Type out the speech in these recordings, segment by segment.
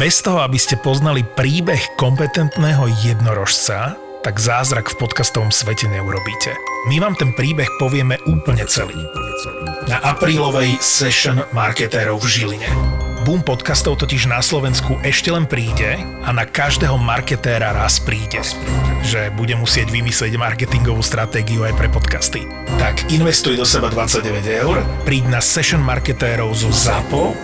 Bez toho, aby ste poznali príbeh kompetentného jednorožca, tak zázrak v podcastovom svete neurobíte. My vám ten príbeh povieme úplne celý. Na aprílovej session marketérov v Žiline. Boom podcastov totiž na Slovensku ešte len príde a na každého marketéra raz príde. Že bude musieť vymyslieť marketingovú stratégiu aj pre podcasty. Tak investuj do seba 29 eur, príď na session marketérov zo ZAPO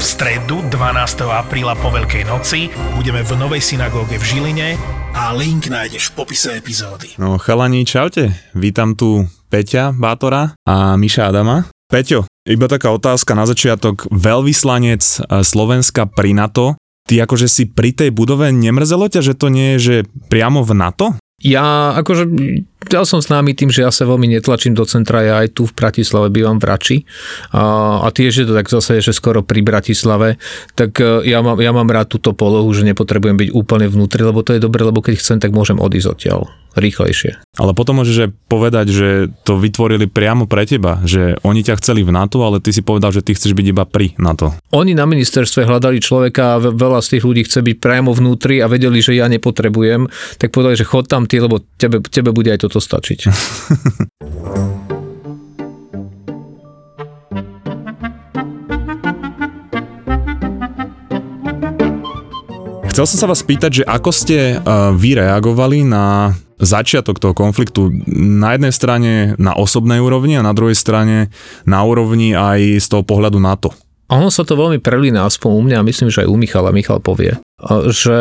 v stredu 12. apríla po Veľkej noci. Budeme v Novej synagóge v Žiline a link nájdeš v popise epizódy. No chalani, čaute. Vítam tu Peťa Bátora a Miša Adama. Peťo, iba taká otázka na začiatok. Veľvyslanec e, Slovenska pri NATO, ty akože si pri tej budove nemrzelo ťa, že to nie je že priamo v NATO? Ja akože, ja som známy tým, že ja sa veľmi netlačím do centra, ja aj tu v Bratislave bývam v Rači a, a tiež je to tak zase, že skoro pri Bratislave, tak e, ja mám, ja mám rád túto polohu, že nepotrebujem byť úplne vnútri, lebo to je dobre, lebo keď chcem, tak môžem odísť odtiaľ rýchlejšie. Ale potom môžeš povedať, že to vytvorili priamo pre teba, že oni ťa chceli v NATO, ale ty si povedal, že ty chceš byť iba pri NATO. Oni na ministerstve hľadali človeka a veľa z tých ľudí chce byť priamo vnútri a vedeli, že ja nepotrebujem, tak povedali, že chod tam ty, lebo tebe, tebe bude aj toto stačiť. Chcel som sa vás spýtať, že ako ste vy reagovali na začiatok toho konfliktu na jednej strane na osobnej úrovni a na druhej strane na úrovni aj z toho pohľadu NATO. Ono sa to veľmi prelína, aspoň u mňa, myslím, že aj u Michala, Michal povie, že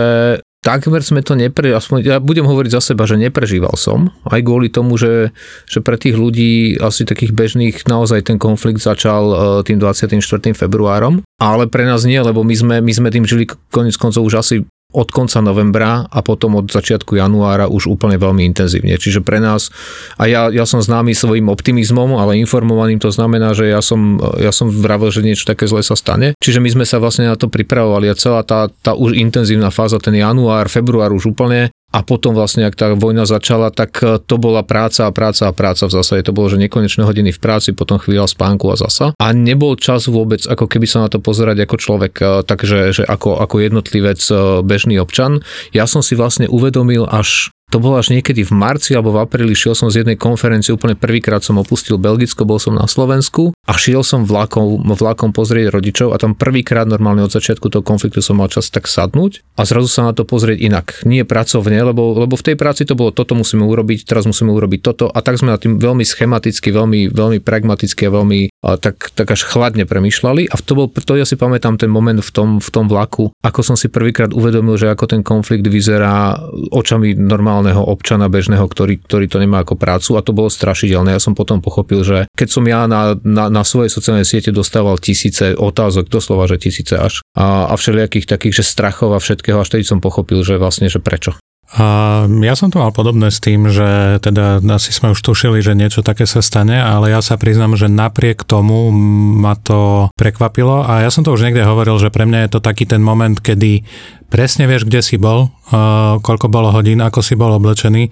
takmer sme to nepre... Aspoň, ja budem hovoriť za seba, že neprežíval som, aj kvôli tomu, že, že pre tých ľudí asi takých bežných naozaj ten konflikt začal e, tým 24. februárom, ale pre nás nie, lebo my sme, my sme tým žili konec koncov už asi od konca novembra a potom od začiatku januára už úplne veľmi intenzívne. Čiže pre nás, a ja, ja som známy svojim optimizmom, ale informovaným to znamená, že ja som, ja som vravil, že niečo také zle sa stane. Čiže my sme sa vlastne na to pripravovali a celá tá, tá už intenzívna fáza, ten január, február už úplne a potom vlastne, ak tá vojna začala, tak e, to bola práca a práca a práca v zásade. To bolo, že nekonečné hodiny v práci, potom chvíľa spánku a zasa. A nebol čas vôbec, ako keby sa na to pozerať ako človek, e, takže že ako, ako jednotlivec, e, bežný občan. Ja som si vlastne uvedomil až to bolo až niekedy v marci alebo v apríli, šiel som z jednej konferencie, úplne prvýkrát som opustil Belgicko, bol som na Slovensku a šiel som vlakom, vlakom pozrieť rodičov a tam prvýkrát normálne od začiatku toho konfliktu som mal čas tak sadnúť a zrazu sa na to pozrieť inak. Nie pracovne, lebo, lebo v tej práci to bolo toto musíme urobiť, teraz musíme urobiť toto a tak sme na tým veľmi schematicky, veľmi, veľmi pragmaticky a veľmi tak, tak až chladne premyšľali a to bol, to ja si pamätám ten moment v tom, v tom vlaku, ako som si prvýkrát uvedomil, že ako ten konflikt vyzerá očami normálne normálneho občana bežného, ktorý, ktorý to nemá ako prácu a to bolo strašidelné. Ja som potom pochopil, že keď som ja na, na, na svojej sociálnej siete dostával tisíce otázok, doslova, že tisíce až a, a všelijakých takých, že strachov a všetkého, až tedy som pochopil, že vlastne, že prečo. A ja som to mal podobné s tým, že teda asi sme už tušili, že niečo také sa stane, ale ja sa priznam, že napriek tomu ma to prekvapilo a ja som to už niekde hovoril, že pre mňa je to taký ten moment, kedy presne vieš, kde si bol, koľko bolo hodín, ako si bol oblečený.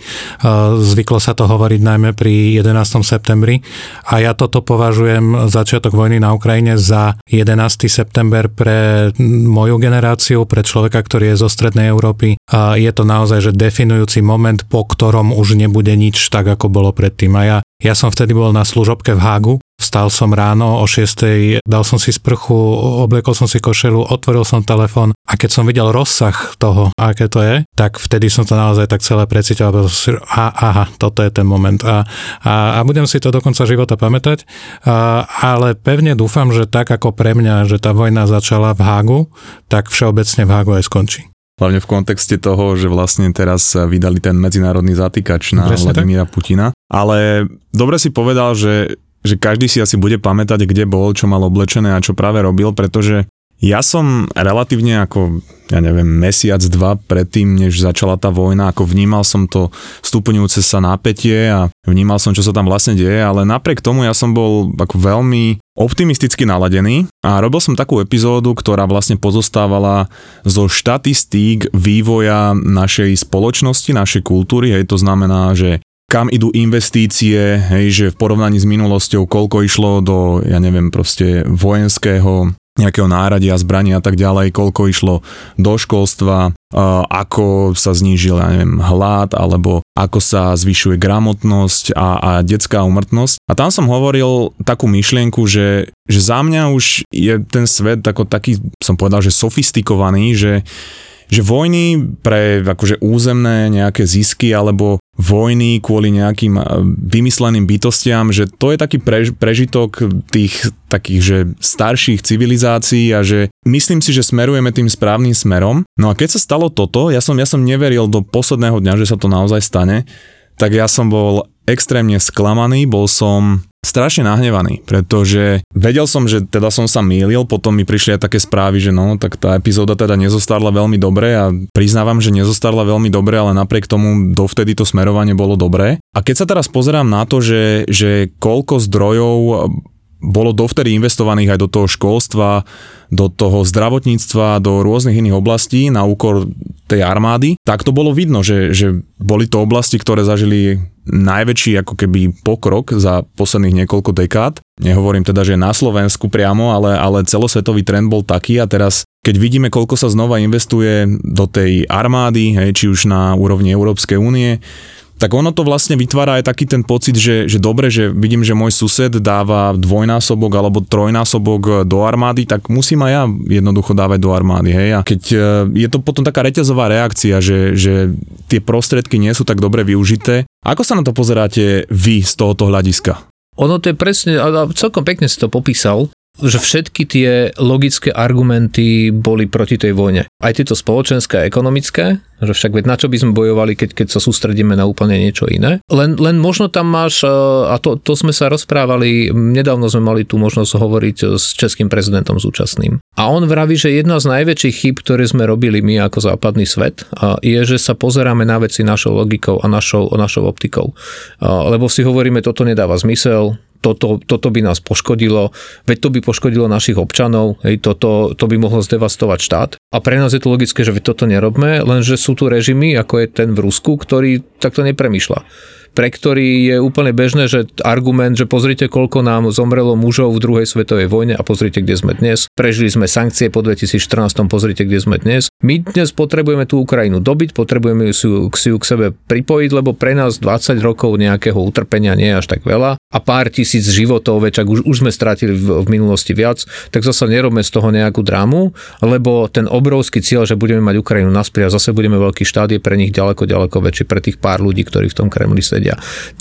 Zvyklo sa to hovoriť najmä pri 11. septembri a ja toto považujem začiatok vojny na Ukrajine za 11. september pre moju generáciu, pre človeka, ktorý je zo Strednej Európy. Je to naozaj že definujúci moment, po ktorom už nebude nič tak, ako bolo predtým. A ja, ja som vtedy bol na služobke v Hágu Vstal som ráno o 6, dal som si sprchu, obliekol som si košelu, otvoril som telefón a keď som videl rozsah toho, aké to je, tak vtedy som to naozaj tak celé precítil a aha, toto je ten moment a, a, a budem si to do konca života pamätať, a, ale pevne dúfam, že tak ako pre mňa, že tá vojna začala v Hágu, tak všeobecne v Hágu aj skončí. Hlavne v kontexte toho, že vlastne teraz vydali ten medzinárodný zatýkač na Presne Vladimíra tak? Putina. Ale dobre si povedal, že že každý si asi bude pamätať, kde bol, čo mal oblečené a čo práve robil, pretože ja som relatívne ako, ja neviem, mesiac, dva predtým, než začala tá vojna, ako vnímal som to stupňujúce sa napätie a vnímal som, čo sa tam vlastne deje, ale napriek tomu ja som bol ako veľmi optimisticky naladený a robil som takú epizódu, ktorá vlastne pozostávala zo štatistík vývoja našej spoločnosti, našej kultúry, hej, to znamená, že kam idú investície, hej, že v porovnaní s minulosťou, koľko išlo do, ja neviem, proste vojenského nejakého náradia, zbraní a tak ďalej, koľko išlo do školstva, ako sa znížil, ja neviem, hlad, alebo ako sa zvyšuje gramotnosť a, a detská umrtnosť. A tam som hovoril takú myšlienku, že, že za mňa už je ten svet ako taký, som povedal, že sofistikovaný, že že vojny pre akože územné nejaké zisky alebo vojny kvôli nejakým vymysleným bytostiam, že to je taký prež, prežitok tých takých, že starších civilizácií a že myslím si, že smerujeme tým správnym smerom. No a keď sa stalo toto, ja som, ja som neveril do posledného dňa, že sa to naozaj stane, tak ja som bol extrémne sklamaný, bol som strašne nahnevaný, pretože vedel som, že teda som sa mýlil, potom mi prišli aj také správy, že no, tak tá epizóda teda nezostarla veľmi dobre a priznávam, že nezostarla veľmi dobre, ale napriek tomu dovtedy to smerovanie bolo dobré. A keď sa teraz pozerám na to, že, že koľko zdrojov bolo dovtedy investovaných aj do toho školstva, do toho zdravotníctva, do rôznych iných oblastí na úkor tej armády, tak to bolo vidno, že, že boli to oblasti, ktoré zažili najväčší ako keby pokrok za posledných niekoľko dekád. Nehovorím teda, že na Slovensku priamo, ale, ale celosvetový trend bol taký a teraz keď vidíme, koľko sa znova investuje do tej armády, hej, či už na úrovni Európskej únie, tak ono to vlastne vytvára aj taký ten pocit, že, že dobre, že vidím, že môj sused dáva dvojnásobok alebo trojnásobok do armády, tak musím aj ja jednoducho dávať do armády. Hej? A keď e, je to potom taká reťazová reakcia, že, že tie prostriedky nie sú tak dobre využité, ako sa na to pozeráte vy z tohoto hľadiska? Ono to je presne, celkom pekne si to popísal, že všetky tie logické argumenty boli proti tej vojne. Aj tieto spoločenské a ekonomické, že však veď na čo by sme bojovali, keď, keď sa sústredíme na úplne niečo iné. Len, len možno tam máš, e, a to, to sme sa rozprávali, nedávno sme mali tú možnosť hovoriť s českým prezidentom súčasným. A on vraví, že jedna z najväčších chyb, ktoré sme robili my ako západný svet, je, že sa pozeráme na veci našou logikou a našou, našou optikou. Lebo si hovoríme, toto nedáva zmysel, toto, toto by nás poškodilo, veď to by poškodilo našich občanov, hej, toto, to by mohlo zdevastovať štát. A pre nás je to logické, že toto nerobme, lenže sú tu režimy, ako je ten v Rusku, ktorý takto nepremýšľa pre ktorý je úplne bežné, že argument, že pozrite, koľko nám zomrelo mužov v druhej svetovej vojne a pozrite, kde sme dnes. Prežili sme sankcie po 2014, pozrite, kde sme dnes. My dnes potrebujeme tú Ukrajinu dobiť, potrebujeme ju, si ju k sebe pripojiť, lebo pre nás 20 rokov nejakého utrpenia nie je až tak veľa a pár tisíc životov, veď ak už, už sme strátili v, v minulosti viac, tak zase nerobme z toho nejakú drámu, lebo ten obrovský cieľ, že budeme mať Ukrajinu naspäť a zase budeme veľký štát, je pre nich ďaleko, ďaleko väčší pre tých pár ľudí, ktorí v tom Kremli sedia.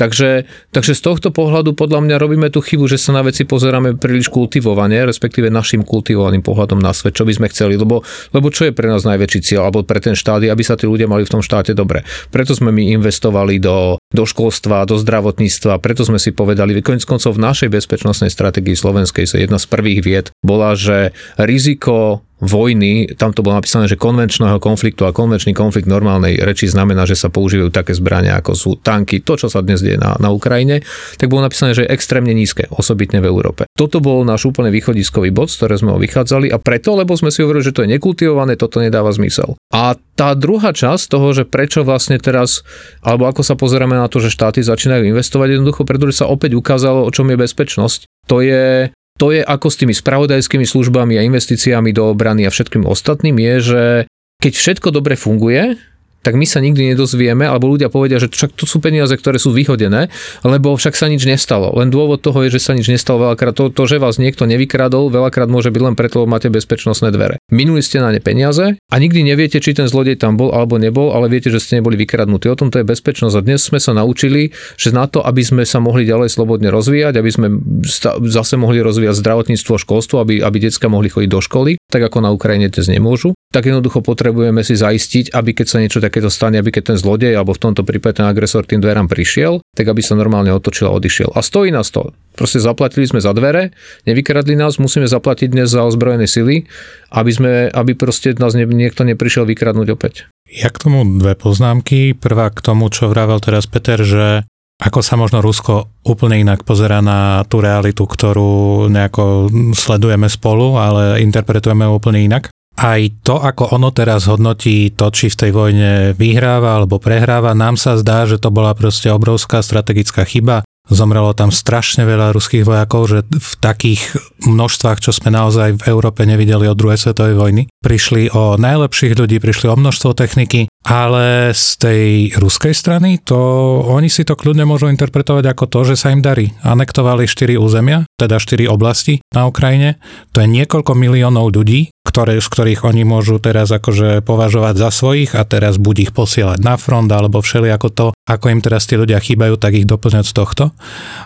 Takže, takže z tohto pohľadu podľa mňa robíme tú chybu, že sa na veci pozeráme príliš kultivovane, respektíve našim kultivovaným pohľadom na svet, čo by sme chceli, lebo, lebo čo je pre nás najväčší cieľ, alebo pre ten štát, aby sa tí ľudia mali v tom štáte dobre. Preto sme my investovali do, do školstva, do zdravotníctva, preto sme si povedali. Koniec koncov v našej bezpečnostnej stratégii slovenskej sa jedna z prvých vied bola, že riziko vojny, tam to bolo napísané, že konvenčného konfliktu a konvenčný konflikt normálnej reči znamená, že sa používajú také zbrania, ako sú tanky, to, čo sa dnes deje na, na Ukrajine, tak bolo napísané, že je extrémne nízke, osobitne v Európe. Toto bol náš úplne východiskový bod, z ktorého sme ho vychádzali a preto, lebo sme si hovorili, že to je nekultivované, toto nedáva zmysel. A tá druhá časť toho, že prečo vlastne teraz, alebo ako sa pozeráme na to, že štáty začínajú investovať, jednoducho, pretože sa opäť ukázalo, o čom je bezpečnosť. To je to je ako s tými spravodajskými službami a investíciami do obrany a všetkým ostatným je, že keď všetko dobre funguje, tak my sa nikdy nedozvieme, alebo ľudia povedia, že však to sú peniaze, ktoré sú vyhodené, lebo však sa nič nestalo. Len dôvod toho je, že sa nič nestalo veľakrát. To, to že vás niekto nevykradol, veľakrát môže byť len preto, lebo máte bezpečnostné dvere. Minuli ste na ne peniaze a nikdy neviete, či ten zlodej tam bol alebo nebol, ale viete, že ste neboli vykradnutí. O tom to je bezpečnosť. A dnes sme sa naučili, že na to, aby sme sa mohli ďalej slobodne rozvíjať, aby sme zase mohli rozvíjať zdravotníctvo, školstvo, aby, aby decka mohli chodiť do školy, tak ako na Ukrajine dnes nemôžu, tak jednoducho potrebujeme si zaistiť, aby keď sa niečo takéto stane, aby keď ten zlodej alebo v tomto prípade ten agresor tým dverám prišiel, tak aby sa normálne otočil a odišiel. A stojí nás to. Proste zaplatili sme za dvere, nevykradli nás, musíme zaplatiť dnes za ozbrojené sily, aby, sme, aby proste nás niekto neprišiel vykradnúť opäť. Ja k tomu dve poznámky. Prvá k tomu, čo vravel teraz Peter, že ako sa možno Rusko úplne inak pozera na tú realitu, ktorú nejako sledujeme spolu, ale interpretujeme úplne inak aj to, ako ono teraz hodnotí to, či v tej vojne vyhráva alebo prehráva, nám sa zdá, že to bola proste obrovská strategická chyba. Zomrelo tam strašne veľa ruských vojakov, že v takých množstvách, čo sme naozaj v Európe nevideli od druhej svetovej vojny. Prišli o najlepších ľudí, prišli o množstvo techniky, ale z tej ruskej strany to oni si to kľudne môžu interpretovať ako to, že sa im darí. Anektovali 4 územia, teda 4 oblasti na Ukrajine. To je niekoľko miliónov ľudí, ktoré, z ktorých oni môžu teraz akože považovať za svojich a teraz buď ich posielať na front alebo všeli ako to, ako im teraz tí ľudia chýbajú, tak ich doplňať z tohto.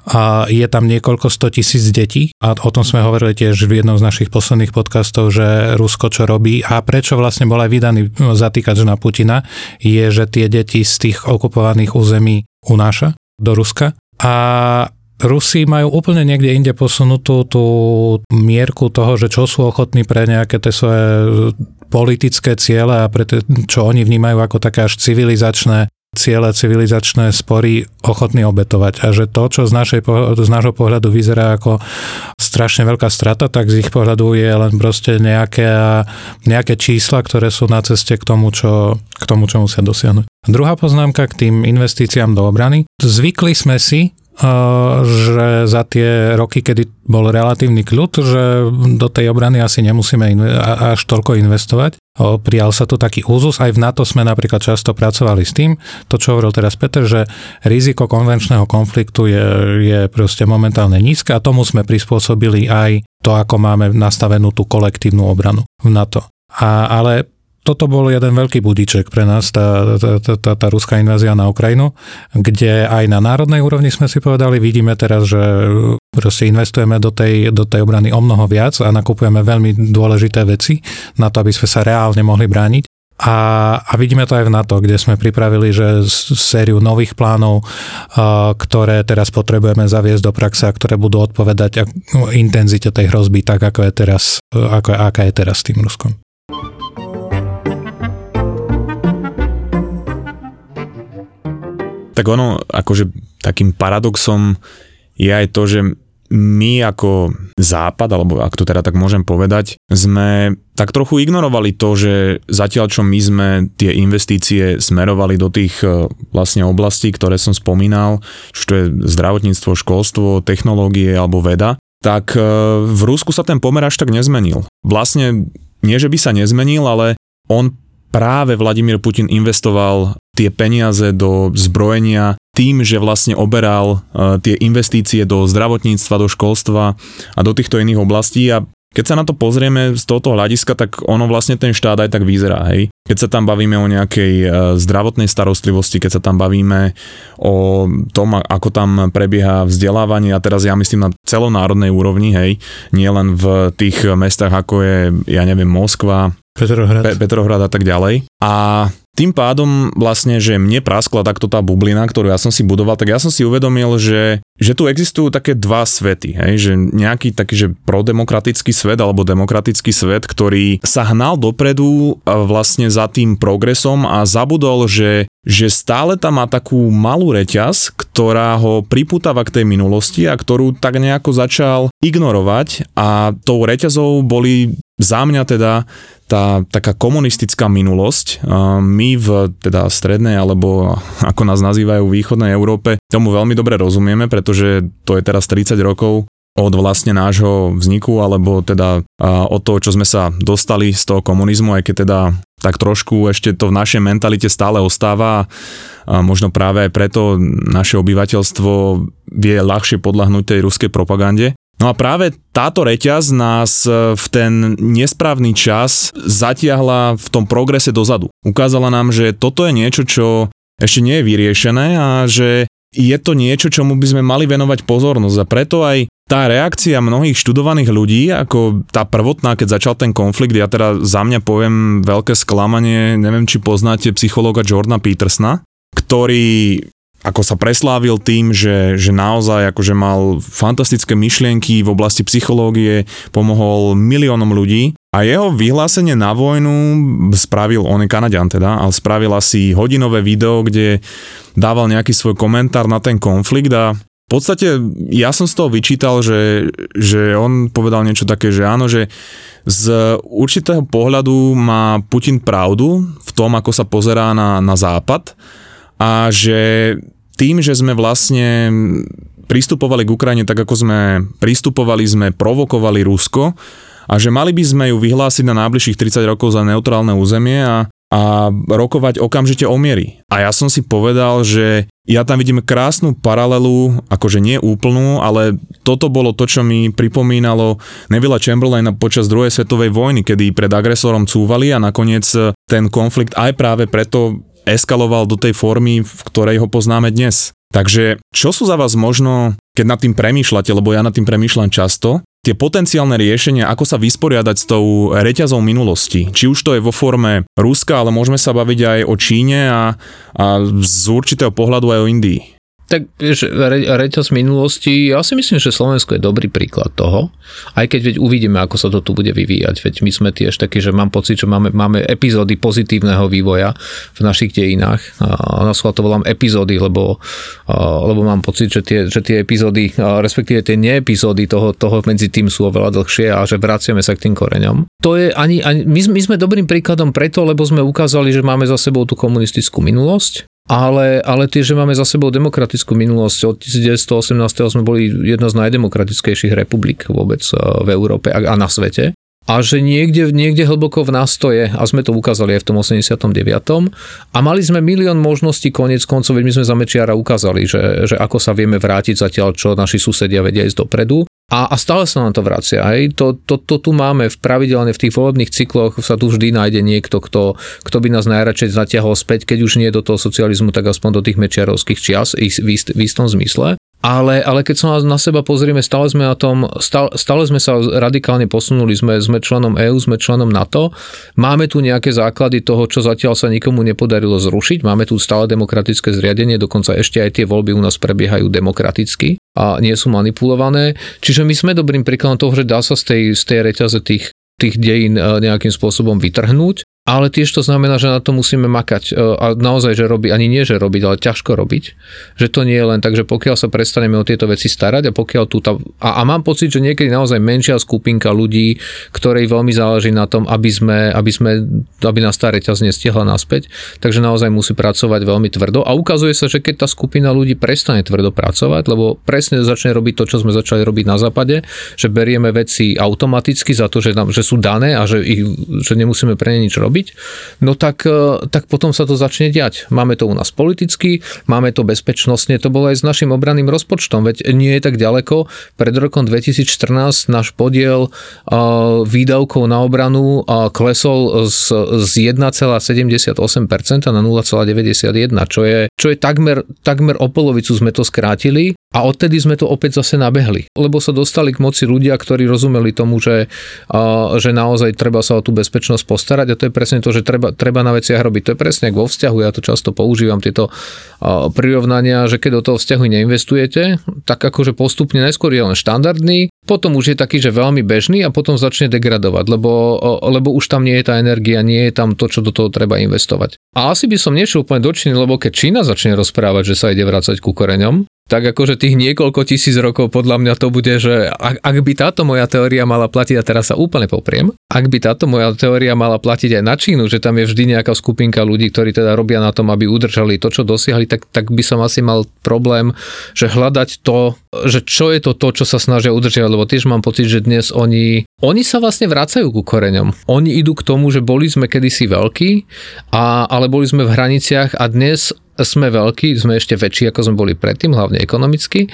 A je tam niekoľko 100 tisíc detí a o tom sme hovorili tiež v jednom z našich posledných podcastov, že Rusko čo robí a prečo vlastne bol aj vydaný zatýkač na Putina, je, že tie deti z tých okupovaných území unáša do Ruska a Rusi majú úplne niekde inde posunutú tú mierku toho, že čo sú ochotní pre nejaké tie svoje politické ciele a pre tie, čo oni vnímajú ako také až civilizačné ciele, civilizačné spory ochotní obetovať. A že to, čo z, našej, z nášho pohľadu vyzerá ako strašne veľká strata, tak z ich pohľadu je len proste nejaké, nejaké čísla, ktoré sú na ceste k tomu, čo, k tomu, čo musia dosiahnuť. Druhá poznámka k tým investíciám do obrany. Zvykli sme si, že za tie roky, kedy bol relatívny kľud, že do tej obrany asi nemusíme až toľko investovať. Prijal sa tu taký úzus, aj v NATO sme napríklad často pracovali s tým, to čo hovoril teraz Peter, že riziko konvenčného konfliktu je, je proste momentálne nízke a tomu sme prispôsobili aj to, ako máme nastavenú tú kolektívnu obranu v NATO. A, ale toto bol jeden veľký budiček pre nás, tá, tá, tá, tá, ruská invázia na Ukrajinu, kde aj na národnej úrovni sme si povedali, vidíme teraz, že proste investujeme do tej, do tej obrany o mnoho viac a nakupujeme veľmi dôležité veci na to, aby sme sa reálne mohli brániť. A, a vidíme to aj v NATO, kde sme pripravili, že sériu nových plánov, ktoré teraz potrebujeme zaviesť do praxe a ktoré budú odpovedať intenzite tej hrozby tak, ako je teraz, ako, aká je teraz s tým Ruskom. Tak ono, akože takým paradoxom je aj to, že my ako západ, alebo ak to teda tak môžem povedať, sme tak trochu ignorovali to, že zatiaľ čo my sme tie investície smerovali do tých e, vlastne oblastí, ktoré som spomínal, čo je zdravotníctvo, školstvo, technológie alebo veda, tak e, v Rusku sa ten pomer až tak nezmenil. Vlastne nie, že by sa nezmenil, ale on práve Vladimír Putin investoval tie peniaze do zbrojenia tým, že vlastne oberal e, tie investície do zdravotníctva, do školstva a do týchto iných oblastí a keď sa na to pozrieme z tohoto hľadiska, tak ono vlastne ten štát aj tak vyzerá, hej. Keď sa tam bavíme o nejakej e, zdravotnej starostlivosti, keď sa tam bavíme o tom, ako tam prebieha vzdelávanie, a teraz ja myslím na celonárodnej úrovni, hej, nie len v tých mestách, ako je, ja neviem, Moskva, Petrohrad. Pe- Petrohrad a tak ďalej. A tým pádom vlastne, že mne praskla takto tá bublina, ktorú ja som si budoval, tak ja som si uvedomil, že, že tu existujú také dva svety, hej? že nejaký taký, že prodemokratický svet alebo demokratický svet, ktorý sa hnal dopredu vlastne za tým progresom a zabudol, že že stále tam má takú malú reťaz, ktorá ho pripútava k tej minulosti a ktorú tak nejako začal ignorovať a tou reťazou boli za mňa teda tá taká komunistická minulosť. My v teda strednej alebo ako nás nazývajú východnej Európe tomu veľmi dobre rozumieme, pretože to je teraz 30 rokov od vlastne nášho vzniku, alebo teda od toho, čo sme sa dostali z toho komunizmu, aj keď teda tak trošku ešte to v našej mentalite stále ostáva a možno práve aj preto naše obyvateľstvo vie ľahšie podľahnúť tej ruskej propagande. No a práve táto reťaz nás e, v ten nesprávny čas zatiahla v tom progrese dozadu. Ukázala nám, že toto je niečo, čo ešte nie je vyriešené a že je to niečo, čomu by sme mali venovať pozornosť a preto aj tá reakcia mnohých študovaných ľudí, ako tá prvotná, keď začal ten konflikt, ja teda za mňa poviem veľké sklamanie, neviem, či poznáte psychológa Jordana Petersna, ktorý ako sa preslávil tým, že, že naozaj akože mal fantastické myšlienky v oblasti psychológie, pomohol miliónom ľudí. A jeho vyhlásenie na vojnu spravil, on je Kanadian teda, ale spravil asi hodinové video, kde dával nejaký svoj komentár na ten konflikt a v podstate ja som z toho vyčítal, že, že on povedal niečo také, že áno, že z určitého pohľadu má Putin pravdu v tom, ako sa pozerá na, na západ, a že tým, že sme vlastne pristupovali k Ukrajine tak, ako sme pristupovali, sme provokovali Rusko a že mali by sme ju vyhlásiť na najbližších 30 rokov za neutrálne územie a, a rokovať okamžite o miery. A ja som si povedal, že ja tam vidím krásnu paralelu, akože nie úplnú, ale toto bolo to, čo mi pripomínalo Nevilla Chamberlaina počas druhej svetovej vojny, kedy pred agresorom cúvali a nakoniec ten konflikt aj práve preto eskaloval do tej formy, v ktorej ho poznáme dnes. Takže čo sú za vás možno, keď nad tým premýšľate, lebo ja nad tým premýšľam často, tie potenciálne riešenia, ako sa vysporiadať s tou reťazou minulosti. Či už to je vo forme Ruska, ale môžeme sa baviť aj o Číne a, a z určitého pohľadu aj o Indii. Tak vieš, re, reťaz minulosti, ja si myslím, že Slovensko je dobrý príklad toho, aj keď veď uvidíme, ako sa to tu bude vyvíjať, veď my sme tiež takí, že mám pocit, že máme, máme epizódy pozitívneho vývoja v našich dejinách a na to volám epizódy, lebo, lebo mám pocit, že tie, že tie epizódy, respektíve tie neepizódy toho, toho medzi tým sú oveľa dlhšie a že vraciame sa k tým koreňom. To je ani, ani my, my sme dobrým príkladom preto, lebo sme ukázali, že máme za sebou tú komunistickú minulosť, ale, ale tiež, že máme za sebou demokratickú minulosť. Od 1918. sme boli jedna z najdemokratickejších republik vôbec eh, v Európe a na svete. A že niekde, niekde hlboko v nás to je, a sme to ukázali aj v tom 89. A mali sme milión možností konec koncov, veď my sme za Mečiara ukázali, že, že ako sa vieme vrátiť zatiaľ, čo naši susedia vedia ísť dopredu. A, a stále sa nám to vracia. Hej. To, to, to tu máme v pravidelne v tých volebných cykloch sa tu vždy nájde niekto, kto, kto by nás najradšej zatiahol späť, keď už nie do toho socializmu, tak aspoň do tých mečiarovských čias v, ist, v istom zmysle. Ale, ale keď sa na seba pozrieme, stále sme na tom, stále, stále sme sa radikálne posunuli, sme, sme členom EÚ, sme členom NATO, máme tu nejaké základy toho, čo zatiaľ sa nikomu nepodarilo zrušiť, máme tu stále demokratické zriadenie, dokonca ešte aj tie voľby u nás prebiehajú demokraticky a nie sú manipulované. Čiže my sme dobrým príkladom toho, že dá sa z tej, z tej reťaze tých tých dejín e, nejakým spôsobom vytrhnúť ale tiež to znamená, že na to musíme makať. E, a naozaj, že robiť, ani nie, že robiť, ale ťažko robiť. Že to nie je len tak, že pokiaľ sa prestaneme o tieto veci starať a pokiaľ tu tá, a, a mám pocit, že niekedy naozaj menšia skupinka ľudí, ktorej veľmi záleží na tom, aby sme, aby sme, aby nás tá reťaz nestihla naspäť, takže naozaj musí pracovať veľmi tvrdo. A ukazuje sa, že keď tá skupina ľudí prestane tvrdo pracovať, lebo presne začne robiť to, čo sme začali robiť na západe, že berieme veci automaticky za to, že, nám, že sú dané a že, ich, že nemusíme pre ne nič robiť, robiť, no tak, e, tak potom sa to začne diať. Máme to u nás politicky, máme to bezpečnostne, to bolo aj s našim obranným rozpočtom, veď nie je tak ďaleko. Pred rokom 2014 náš podiel e, výdavkov na obranu e, klesol z, z 1,78% na 0,91%, čo je, čo je takmer, takmer o polovicu sme to skrátili a odtedy sme to opäť zase nabehli, lebo sa dostali k moci ľudia, ktorí rozumeli tomu, že, že naozaj treba sa o tú bezpečnosť postarať a to je presne to, že treba, treba na veciach robiť. To je presne ako vo vzťahu, ja to často používam, tieto prirovnania, že keď do toho vzťahu neinvestujete, tak akože postupne najskôr je len štandardný, potom už je taký, že veľmi bežný a potom začne degradovať, lebo, lebo už tam nie je tá energia, nie je tam to, čo do toho treba investovať. A asi by som nešiel úplne do Číny, lebo keď Čína začne rozprávať, že sa ide vrácať ku koreňom, tak akože tých niekoľko tisíc rokov podľa mňa to bude, že ak, ak by táto moja teória mala platiť, a teraz sa úplne popriem, ak by táto moja teória mala platiť aj na Čínu, že tam je vždy nejaká skupinka ľudí, ktorí teda robia na tom, aby udržali to, čo dosiahli, tak, tak by som asi mal problém, že hľadať to, že čo je to to, čo sa snažia udržiavať, lebo tiež mám pocit, že dnes oni, oni sa vlastne vracajú ku koreňom. Oni idú k tomu, že boli sme kedysi veľkí, a, ale boli sme v hraniciach a dnes sme veľkí, sme ešte väčší, ako sme boli predtým, hlavne ekonomicky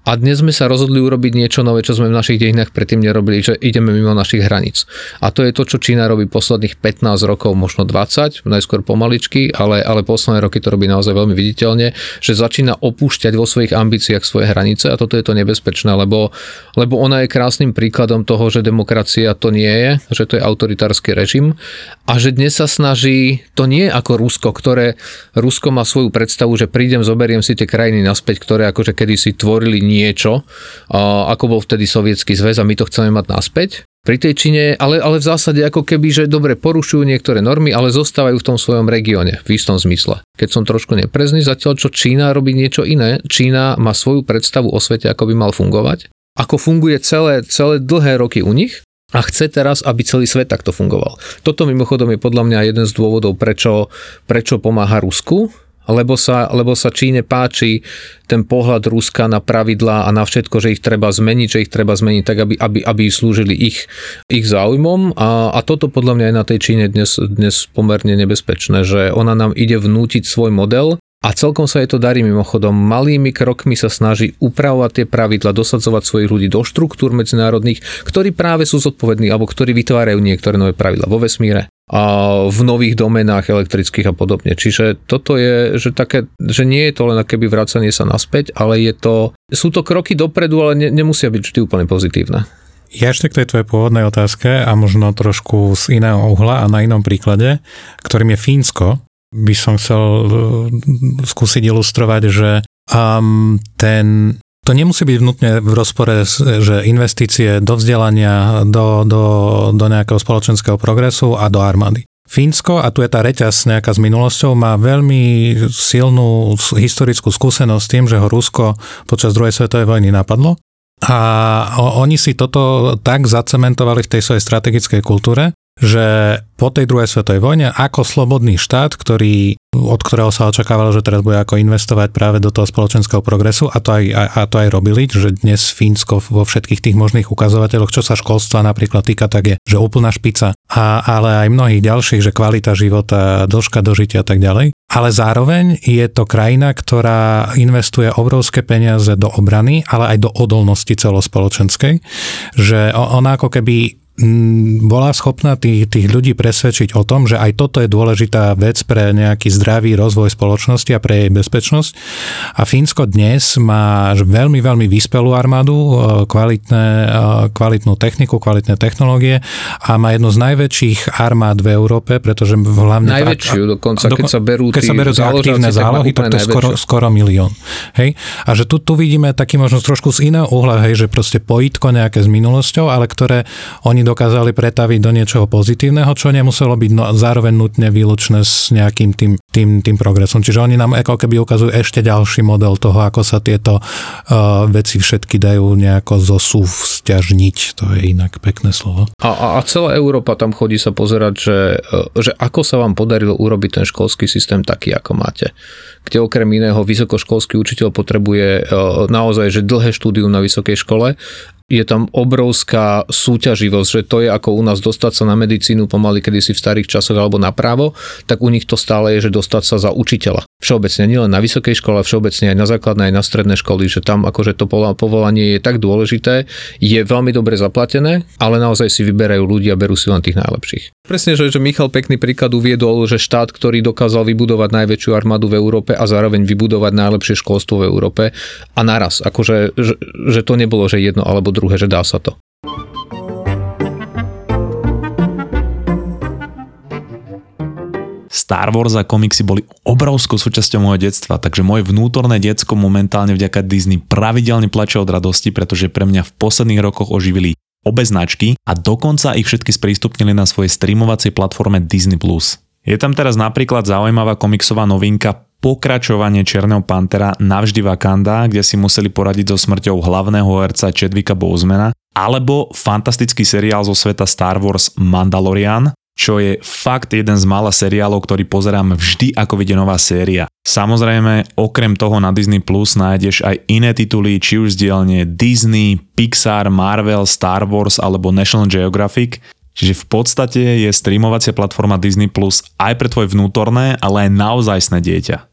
a dnes sme sa rozhodli urobiť niečo nové, čo sme v našich dejinách predtým nerobili, že ideme mimo našich hraníc. A to je to, čo Čína robí posledných 15 rokov, možno 20, najskôr pomaličky, ale, ale posledné roky to robí naozaj veľmi viditeľne, že začína opúšťať vo svojich ambíciách svoje hranice a toto je to nebezpečné, lebo, lebo ona je krásnym príkladom toho, že demokracia to nie je, že to je autoritársky režim a že dnes sa snaží, to nie ako Rusko, ktoré Rusko má svoju predstavu, že prídem, zoberiem si tie krajiny naspäť, ktoré akože kedysi tvorili niečo, ako bol vtedy sovietský zväz a my to chceme mať naspäť. Pri tej Číne, ale, ale v zásade ako keby, že dobre porušujú niektoré normy, ale zostávajú v tom svojom regióne, v istom zmysle. Keď som trošku neprezný, zatiaľ čo Čína robí niečo iné, Čína má svoju predstavu o svete, ako by mal fungovať, ako funguje celé, celé dlhé roky u nich a chce teraz, aby celý svet takto fungoval. Toto mimochodom je podľa mňa jeden z dôvodov, prečo, prečo pomáha Rusku, lebo sa, lebo sa Číne páči ten pohľad Ruska na pravidlá a na všetko, že ich treba zmeniť, že ich treba zmeniť tak, aby, aby, aby slúžili ich, ich záujmom a, a toto podľa mňa je na tej Číne dnes, dnes pomerne nebezpečné, že ona nám ide vnútiť svoj model a celkom sa jej to darí mimochodom. Malými krokmi sa snaží upravovať tie pravidla, dosadzovať svojich ľudí do štruktúr medzinárodných, ktorí práve sú zodpovední alebo ktorí vytvárajú niektoré nové pravidla vo vesmíre v nových domenách elektrických a podobne. Čiže toto je, že, také, že nie je to len keby vracanie sa naspäť, ale je to, sú to kroky dopredu, ale ne, nemusia byť vždy úplne pozitívne. Ja ešte k tej tvojej pôvodnej otázke a možno trošku z iného uhla a na inom príklade, ktorým je Fínsko, by som chcel uh, skúsiť ilustrovať, že um, ten to nemusí byť vnútne v rozpore, že investície do vzdelania, do, do, do nejakého spoločenského progresu a do armády. Fínsko, a tu je tá reťaz nejaká s minulosťou, má veľmi silnú historickú skúsenosť s tým, že ho Rusko počas druhej svetovej vojny napadlo. A oni si toto tak zacementovali v tej svojej strategickej kultúre, že po tej druhej svetovej vojne ako slobodný štát, ktorý, od ktorého sa očakávalo, že teraz bude ako investovať práve do toho spoločenského progresu a to aj, a, a to aj robili, že dnes Fínsko vo všetkých tých možných ukazovateľoch, čo sa školstva napríklad týka, tak je, že úplná špica, a, ale aj mnohých ďalších, že kvalita života, dĺžka dožitia a tak ďalej. Ale zároveň je to krajina, ktorá investuje obrovské peniaze do obrany, ale aj do odolnosti celospoločenskej, že ona ako keby bola schopná tých, tých ľudí presvedčiť o tom, že aj toto je dôležitá vec pre nejaký zdravý rozvoj spoločnosti a pre jej bezpečnosť. A Fínsko dnes má veľmi, veľmi vyspelú armádu, e, kvalitné, e, kvalitnú techniku, kvalitné technológie a má jednu z najväčších armád v Európe, pretože hlavne... Najväčšiu tak, dokonca, keď sa berú, keď sa berú tie aktívne zálohy, tak to je skoro, skoro milión. Hej? A že tu, tu vidíme taký možno trošku z iného uhla, hej, že proste pojitko nejaké s minulosťou, ale ktoré oni dokázali pretaviť do niečoho pozitívneho, čo nemuselo byť no, zároveň nutne výlučné s nejakým tým, tým, tým progresom. Čiže oni nám ako keby ukazujú ešte ďalší model toho, ako sa tieto uh, veci všetky dajú nejako zosúvzťažniť. To je inak pekné slovo. A, a, celá Európa tam chodí sa pozerať, že, e, že ako sa vám podarilo urobiť ten školský systém taký, ako máte. Kde okrem iného vysokoškolský učiteľ potrebuje uh, naozaj že dlhé štúdium na vysokej škole je tam obrovská súťaživosť, že to je ako u nás dostať sa na medicínu pomaly kedysi v starých časoch alebo na právo, tak u nich to stále je, že dostať sa za učiteľa. Všeobecne, nielen na vysokej škole, všeobecne aj na základnej, aj na strednej školy, že tam akože to povolanie je tak dôležité, je veľmi dobre zaplatené, ale naozaj si vyberajú ľudia, berú si len tých najlepších. Presne, že, že Michal pekný príklad uviedol, že štát, ktorý dokázal vybudovať najväčšiu armádu v Európe a zároveň vybudovať najlepšie školstvo v Európe a naraz, akože, že, že to nebolo, že jedno alebo druhé, že dá sa to. Star Wars a komiksy boli obrovskou súčasťou môjho detstva, takže moje vnútorné diecko momentálne vďaka Disney pravidelne plače od radosti, pretože pre mňa v posledných rokoch oživili obe značky a dokonca ich všetky sprístupnili na svojej streamovacej platforme Disney+. Je tam teraz napríklad zaujímavá komiksová novinka pokračovanie Černého pantera Navždy Wakanda, kde si museli poradiť so smrťou hlavného herca Chadwicka Bosemana, alebo fantastický seriál zo sveta Star Wars Mandalorian, čo je fakt jeden z mála seriálov, ktorý pozerám vždy ako vidie nová séria. Samozrejme, okrem toho na Disney Plus nájdeš aj iné tituly, či už z Disney, Pixar, Marvel, Star Wars alebo National Geographic, Čiže v podstate je streamovacia platforma Disney Plus aj pre tvoje vnútorné, ale aj naozajstné dieťa.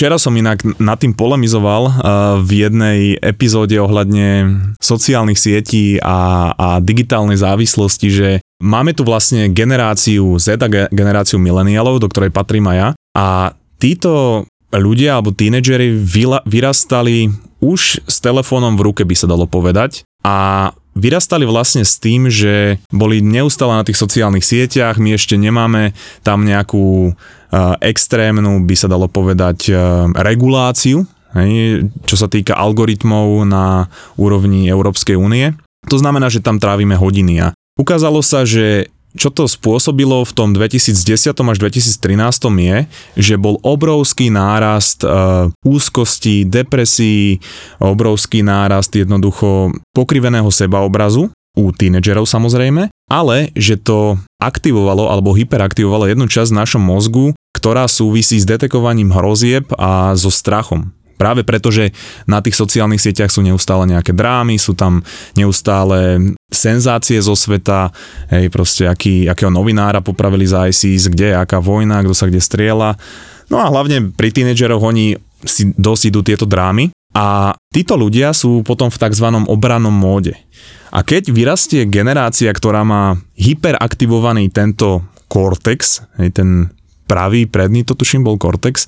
Včera som inak nad tým polemizoval uh, v jednej epizóde ohľadne sociálnych sietí a, a digitálnej závislosti, že máme tu vlastne generáciu Z a generáciu mileniálov, do ktorej patrím aj ja. A títo ľudia alebo tínedžeri vyrastali už s telefónom v ruke, by sa dalo povedať. A vyrastali vlastne s tým, že boli neustále na tých sociálnych sieťach, my ešte nemáme tam nejakú uh, extrémnu, by sa dalo povedať, uh, reguláciu, čo sa týka algoritmov na úrovni Európskej únie. To znamená, že tam trávime hodiny a ukázalo sa, že čo to spôsobilo v tom 2010 až 2013 je, že bol obrovský nárast uh, úzkosti, depresí, obrovský nárast jednoducho pokriveného sebaobrazu u tínedžerov samozrejme ale že to aktivovalo alebo hyperaktivovalo jednu časť v našom mozgu, ktorá súvisí s detekovaním hrozieb a so strachom. Práve preto, že na tých sociálnych sieťach sú neustále nejaké drámy, sú tam neustále senzácie zo sveta, hej, proste aký, akého novinára popravili za ISIS, kde je aká vojna, kto sa kde striela. No a hlavne pri tínedžeroch oni si dosť idú tieto drámy a títo ľudia sú potom v tzv. obrannom móde. A keď vyrastie generácia, ktorá má hyperaktivovaný tento cortex, hej, ten pravý predný, to tuším bol cortex,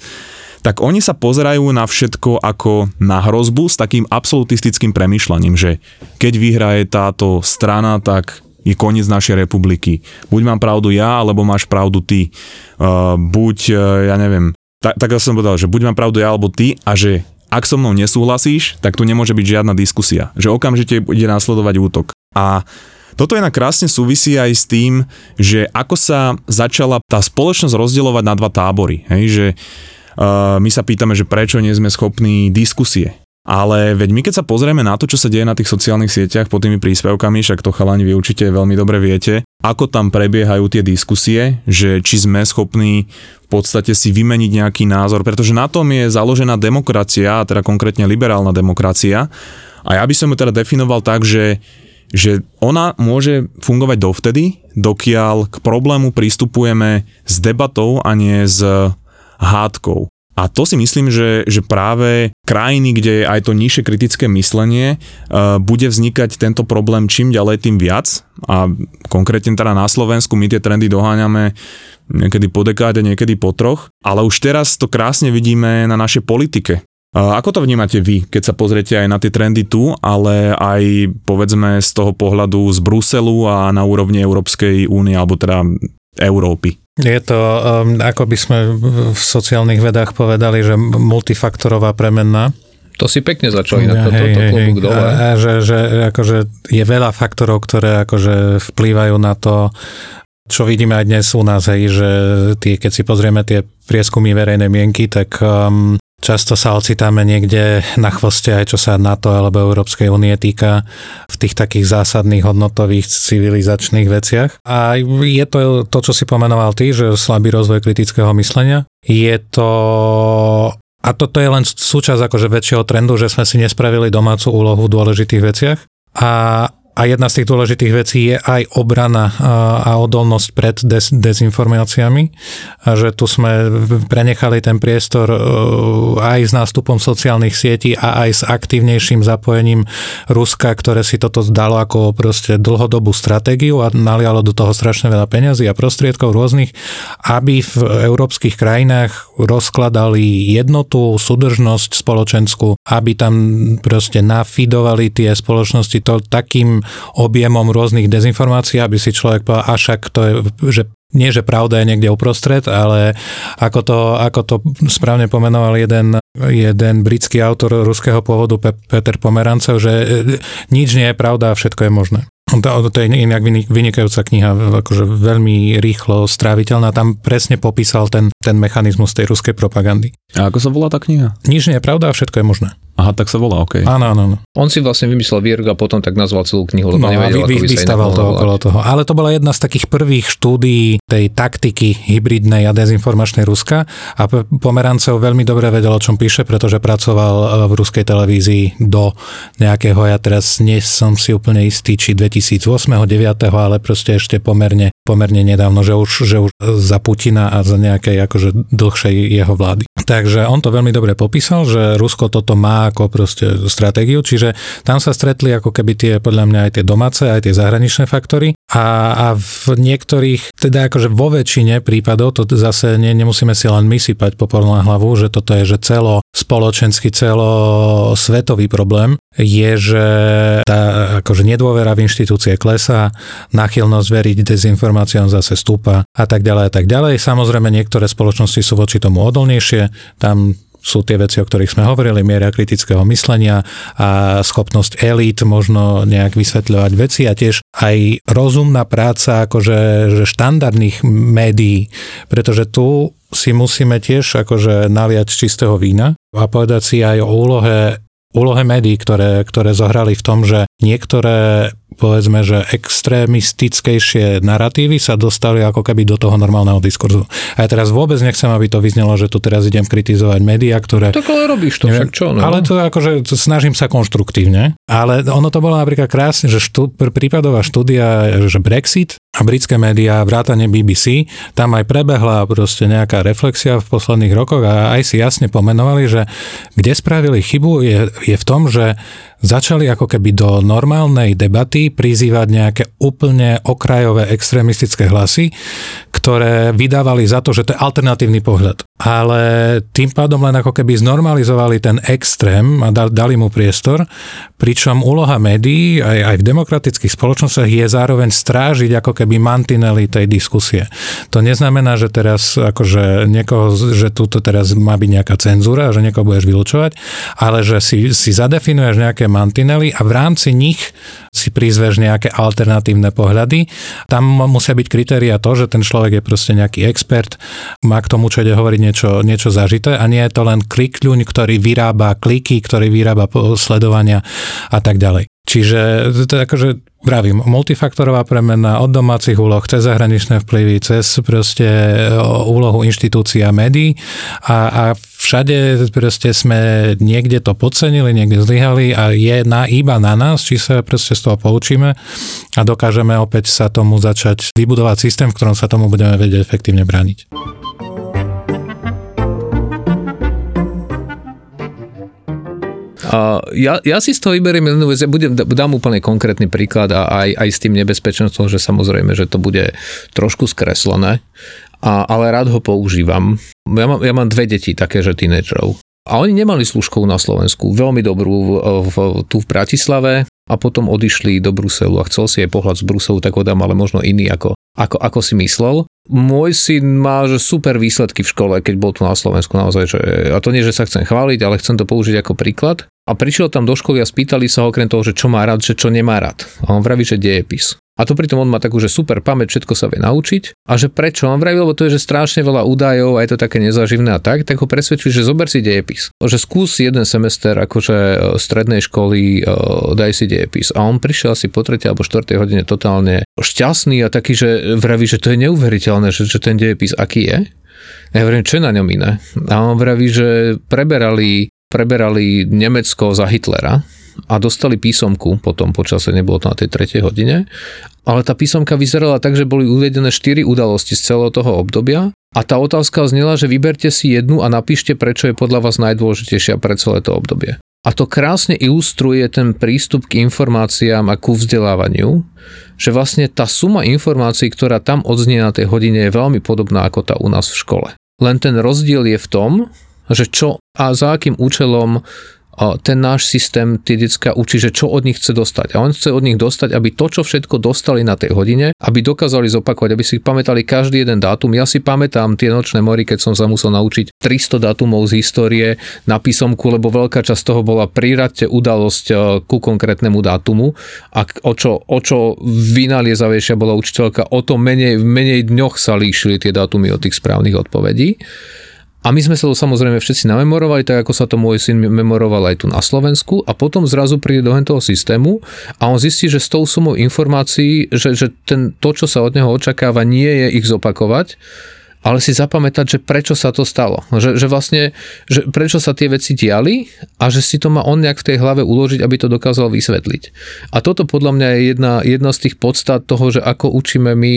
tak oni sa pozerajú na všetko ako na hrozbu s takým absolutistickým premyšľaním, že keď vyhraje táto strana, tak je koniec našej republiky. Buď mám pravdu ja, alebo máš pravdu ty. Uh, buď, uh, ja neviem, tak, tak som povedal, že buď mám pravdu ja, alebo ty a že ak so mnou nesúhlasíš, tak tu nemôže byť žiadna diskusia. Že okamžite ide následovať útok. A toto na krásne súvisí aj s tým, že ako sa začala tá spoločnosť rozdielovať na dva tábory. Hej, že my sa pýtame, že prečo nie sme schopní diskusie. Ale veď my keď sa pozrieme na to, čo sa deje na tých sociálnych sieťach pod tými príspevkami, však to chalani vy určite veľmi dobre viete, ako tam prebiehajú tie diskusie, že či sme schopní v podstate si vymeniť nejaký názor, pretože na tom je založená demokracia, teda konkrétne liberálna demokracia. A ja by som ju teda definoval tak, že že ona môže fungovať dovtedy, dokiaľ k problému pristupujeme s debatou a nie s hádkou. A to si myslím, že, že práve krajiny, kde je aj to nižšie kritické myslenie, uh, bude vznikať tento problém čím ďalej, tým viac. A konkrétne teda na Slovensku my tie trendy doháňame niekedy po dekáde, niekedy po troch. Ale už teraz to krásne vidíme na našej politike. Uh, ako to vnímate vy, keď sa pozriete aj na tie trendy tu, ale aj povedzme z toho pohľadu z Bruselu a na úrovni Európskej únie, alebo teda Európy? Je to, um, ako by sme v sociálnych vedách povedali, že multifaktorová premenná. To si pekne začal inak, toto to, to klobúk dole. A, a že, že akože je veľa faktorov, ktoré akože vplývajú na to, čo vidíme aj dnes u nás, hej, že tie, keď si pozrieme tie prieskumy verejnej mienky, tak um, Často sa ocitáme niekde na chvoste aj čo sa NATO alebo Európskej únie týka v tých takých zásadných hodnotových civilizačných veciach. A je to to, čo si pomenoval ty, že slabý rozvoj kritického myslenia. Je to a toto je len súčasť akože väčšieho trendu, že sme si nespravili domácu úlohu v dôležitých veciach. A a jedna z tých dôležitých vecí je aj obrana a odolnosť pred des, dezinformáciami. A že tu sme prenechali ten priestor e, aj s nástupom sociálnych sietí a aj s aktívnejším zapojením Ruska, ktoré si toto zdalo ako proste dlhodobú stratégiu a nalialo do toho strašne veľa peňazí a prostriedkov rôznych, aby v európskych krajinách rozkladali jednotu, súdržnosť spoločenskú, aby tam proste nafidovali tie spoločnosti to takým objemom rôznych dezinformácií, aby si človek povedal, a však to je, že nie, že pravda je niekde uprostred, ale ako to, ako to správne pomenoval jeden, jeden britský autor ruského pôvodu Peter Pomerancov, že e, nič nie je pravda a všetko je možné. To, to je inak vynikajúca kniha, akože veľmi rýchlo stráviteľná. Tam presne popísal ten, ten mechanizmus tej ruskej propagandy. A ako sa volá tá kniha? Nič nie je pravda a všetko je možné. Aha, tak sa volá, OK. Áno, áno, áno. On si vlastne vymyslel Vierg a potom tak nazval celú knihu, lebo no, nevedel, vy, ako by vystaval to okolo toho. Ale to bola jedna z takých prvých štúdií tej taktiky hybridnej a dezinformačnej Ruska a Pomerancov veľmi dobre vedel, o čom píše, pretože pracoval e, v ruskej televízii do nejakého, ja teraz nie som si úplne istý, či 2008 9 ale proste ešte pomerne, pomerne nedávno, že už, že už za Putina a za nejakej akože dlhšej jeho vlády. Takže on to veľmi dobre popísal, že Rusko toto má ako proste stratégiu, čiže tam sa stretli ako keby tie, podľa mňa aj tie domáce, aj tie zahraničné faktory a, a v niektorých, teda akože vo väčšine prípadov, to zase ne, nemusíme si len my sypať popol na hlavu, že toto je, že celo spoločenský, celo svetový problém, je, že tá akože nedôvera v inštitúcie klesá, náchylnosť veriť dezinformáciám zase stúpa a tak ďalej a tak ďalej. Samozrejme niektoré spoločnosti sú voči tomu odolnejšie, tam sú tie veci, o ktorých sme hovorili, miera kritického myslenia a schopnosť elít možno nejak vysvetľovať veci a tiež aj rozumná práca akože že štandardných médií, pretože tu si musíme tiež akože naliať čistého vína a povedať si aj o úlohe úlohe médií, ktoré, ktoré zohrali v tom, že niektoré povedzme, že extrémistickejšie narratívy sa dostali ako keby do toho normálneho diskurzu. A ja teraz vôbec nechcem, aby to vyznelo, že tu teraz idem kritizovať médiá, ktoré... Tak ale robíš to neviem, však čo, no? Ale to akože snažím sa konštruktívne. Ale ono to bolo napríklad krásne, že štú, prípadová štúdia, že Brexit a britské médiá, vrátane BBC, tam aj prebehla proste nejaká reflexia v posledných rokoch a aj si jasne pomenovali, že kde spravili chybu je, je v tom, že začali ako keby do normálnej debaty prizývať nejaké úplne okrajové extrémistické hlasy, ktoré vydávali za to, že to je alternatívny pohľad. Ale tým pádom len ako keby znormalizovali ten extrém a dali mu priestor, pričom úloha médií aj, aj v demokratických spoločnostiach je zároveň strážiť ako keby mantinely tej diskusie. To neznamená, že teraz akože niekoho, že tu teraz má byť nejaká cenzúra, že niekoho budeš vylúčovať, ale že si, si zadefinuješ nejaké mantinely a v rámci nich si prizveš nejaké alternatívne pohľady. Tam musia byť kritéria to, že ten človek je proste nejaký expert, má k tomu, čo ide hovoriť niečo, niečo zažité a nie je to len klikľuň, ktorý vyrába kliky, ktorý vyrába sledovania a tak ďalej. Čiže to je akože, vravím, multifaktorová premena od domácich úloh cez zahraničné vplyvy, cez proste úlohu inštitúcií a médií a, a všade proste sme niekde to podcenili, niekde zlyhali a je na, iba na nás, či sa proste z toho poučíme a dokážeme opäť sa tomu začať vybudovať systém, v ktorom sa tomu budeme vedieť efektívne brániť. Ja, ja si z toho vyberiem jednu vec, ja budem, dám úplne konkrétny príklad a aj, aj s tým nebezpečenstvom, že samozrejme, že to bude trošku skreslené, a, ale rád ho používam. Ja mám, ja mám dve deti, také, že tínedžerov. A oni nemali služkovú na Slovensku, veľmi dobrú v, v, tu v Bratislave a potom odišli do Bruselu a chcel si aj pohľad z Bruselu, tak ho dám, ale možno iný ako, ako, ako si myslel. Môj syn má že super výsledky v škole, keď bol tu na Slovensku naozaj, že, a to nie, že sa chcem chváliť, ale chcem to použiť ako príklad. A prišiel tam do školy a spýtali sa okrem toho, že čo má rád, že čo nemá rád. A on vraví, že dejepis. A to pritom on má takú, že super pamäť, všetko sa vie naučiť. A že prečo? On vraví, lebo to je, že strašne veľa údajov a je to také nezaživné a tak, tak ho presvedčí, že zober si dejepis. Že skús jeden semester akože e, strednej školy, e, daj si dejepis. A on prišiel asi po 3. alebo 4. hodine totálne šťastný a taký, že vraví, že to je neuveriteľné, že, že ten dejepis aký je. Ja hovorím, čo je na ňom iné? A on vraví, že preberali preberali Nemecko za Hitlera a dostali písomku, potom počase nebolo to na tej tretej hodine, ale tá písomka vyzerala tak, že boli uvedené 4 udalosti z celého toho obdobia a tá otázka znela, že vyberte si jednu a napíšte, prečo je podľa vás najdôležitejšia pre celé to obdobie. A to krásne ilustruje ten prístup k informáciám a ku vzdelávaniu, že vlastne tá suma informácií, ktorá tam odznie na tej hodine, je veľmi podobná ako tá u nás v škole. Len ten rozdiel je v tom, že čo a za akým účelom ten náš systém tie detská učí, že čo od nich chce dostať. A on chce od nich dostať, aby to, čo všetko dostali na tej hodine, aby dokázali zopakovať, aby si pamätali každý jeden dátum. Ja si pamätám tie nočné mory, keď som sa musel naučiť 300 dátumov z histórie na písomku, lebo veľká časť toho bola priradte udalosť ku konkrétnemu dátumu a o čo, o čo vynaliezavejšia bola učiteľka, o to menej, v menej dňoch sa líšili tie dátumy od tých správnych odpovedí. A my sme sa to samozrejme všetci namemorovali, tak ako sa to môj syn memoroval aj tu na Slovensku. A potom zrazu príde do toho systému a on zistí, že s tou sumou informácií, že, že ten, to, čo sa od neho očakáva, nie je ich zopakovať, ale si zapamätať, že prečo sa to stalo. Že, že vlastne, že prečo sa tie veci diali a že si to má on nejak v tej hlave uložiť, aby to dokázal vysvetliť. A toto podľa mňa je jedna, jedna z tých podstat toho, že ako učíme my,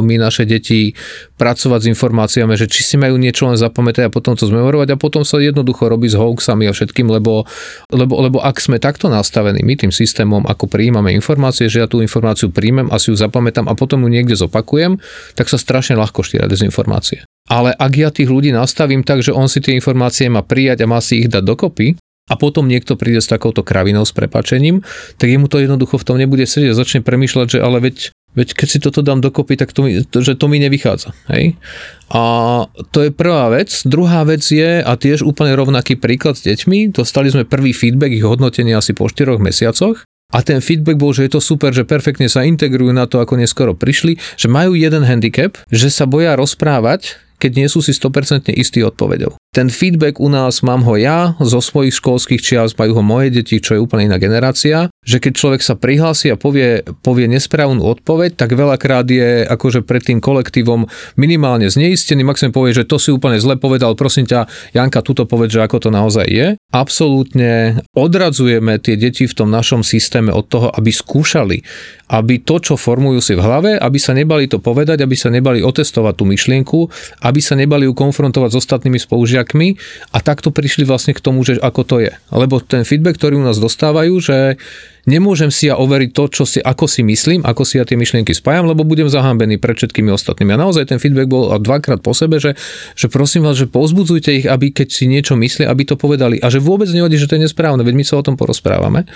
my naše deti pracovať s informáciami, že či si majú niečo len zapamätať a potom to zmemorovať a potom sa jednoducho robí s hoaxami a všetkým, lebo, lebo, lebo ak sme takto nastavení my tým systémom, ako prijímame informácie, že ja tú informáciu príjmem a si ju zapamätám a potom ju niekde zopakujem, tak sa strašne ľahko štíria dezinformácie informácie. Ale ak ja tých ľudí nastavím tak, že on si tie informácie má prijať a má si ich dať dokopy, a potom niekto príde s takouto kravinou s prepačením, tak jemu to jednoducho v tom nebude sedieť a začne premýšľať, že ale veď, veď keď si toto dám dokopy, tak to mi, to, že to mi nevychádza. Hej? A to je prvá vec. Druhá vec je, a tiež úplne rovnaký príklad s deťmi, dostali sme prvý feedback, ich hodnotenie asi po 4 mesiacoch a ten feedback bol, že je to super, že perfektne sa integrujú na to, ako neskoro prišli, že majú jeden handicap, že sa boja rozprávať, keď nie sú si 100% istí odpovedou. Ten feedback u nás mám ho ja zo svojich školských čias, majú ho moje deti, čo je úplne iná generácia, že keď človek sa prihlási a povie, povie nesprávnu odpoveď, tak veľakrát je akože pred tým kolektívom minimálne zneistený, maximum povie, že to si úplne zle povedal, prosím ťa, Janka, tuto povedz, že ako to naozaj je. Absolútne odradzujeme tie deti v tom našom systéme od toho, aby skúšali, aby to, čo formujú si v hlave, aby sa nebali to povedať, aby sa nebali otestovať tú myšlienku, aby sa nebali ju konfrontovať s ostatnými spolužiakmi feedbackmi a takto prišli vlastne k tomu, že ako to je. Lebo ten feedback, ktorý u nás dostávajú, že nemôžem si ja overiť to, čo si, ako si myslím, ako si ja tie myšlienky spájam, lebo budem zahambený pred všetkými ostatnými. A naozaj ten feedback bol dvakrát po sebe, že, že prosím vás, že povzbudzujte ich, aby keď si niečo myslia, aby to povedali. A že vôbec nevadí, že to je nesprávne, veď my sa o tom porozprávame.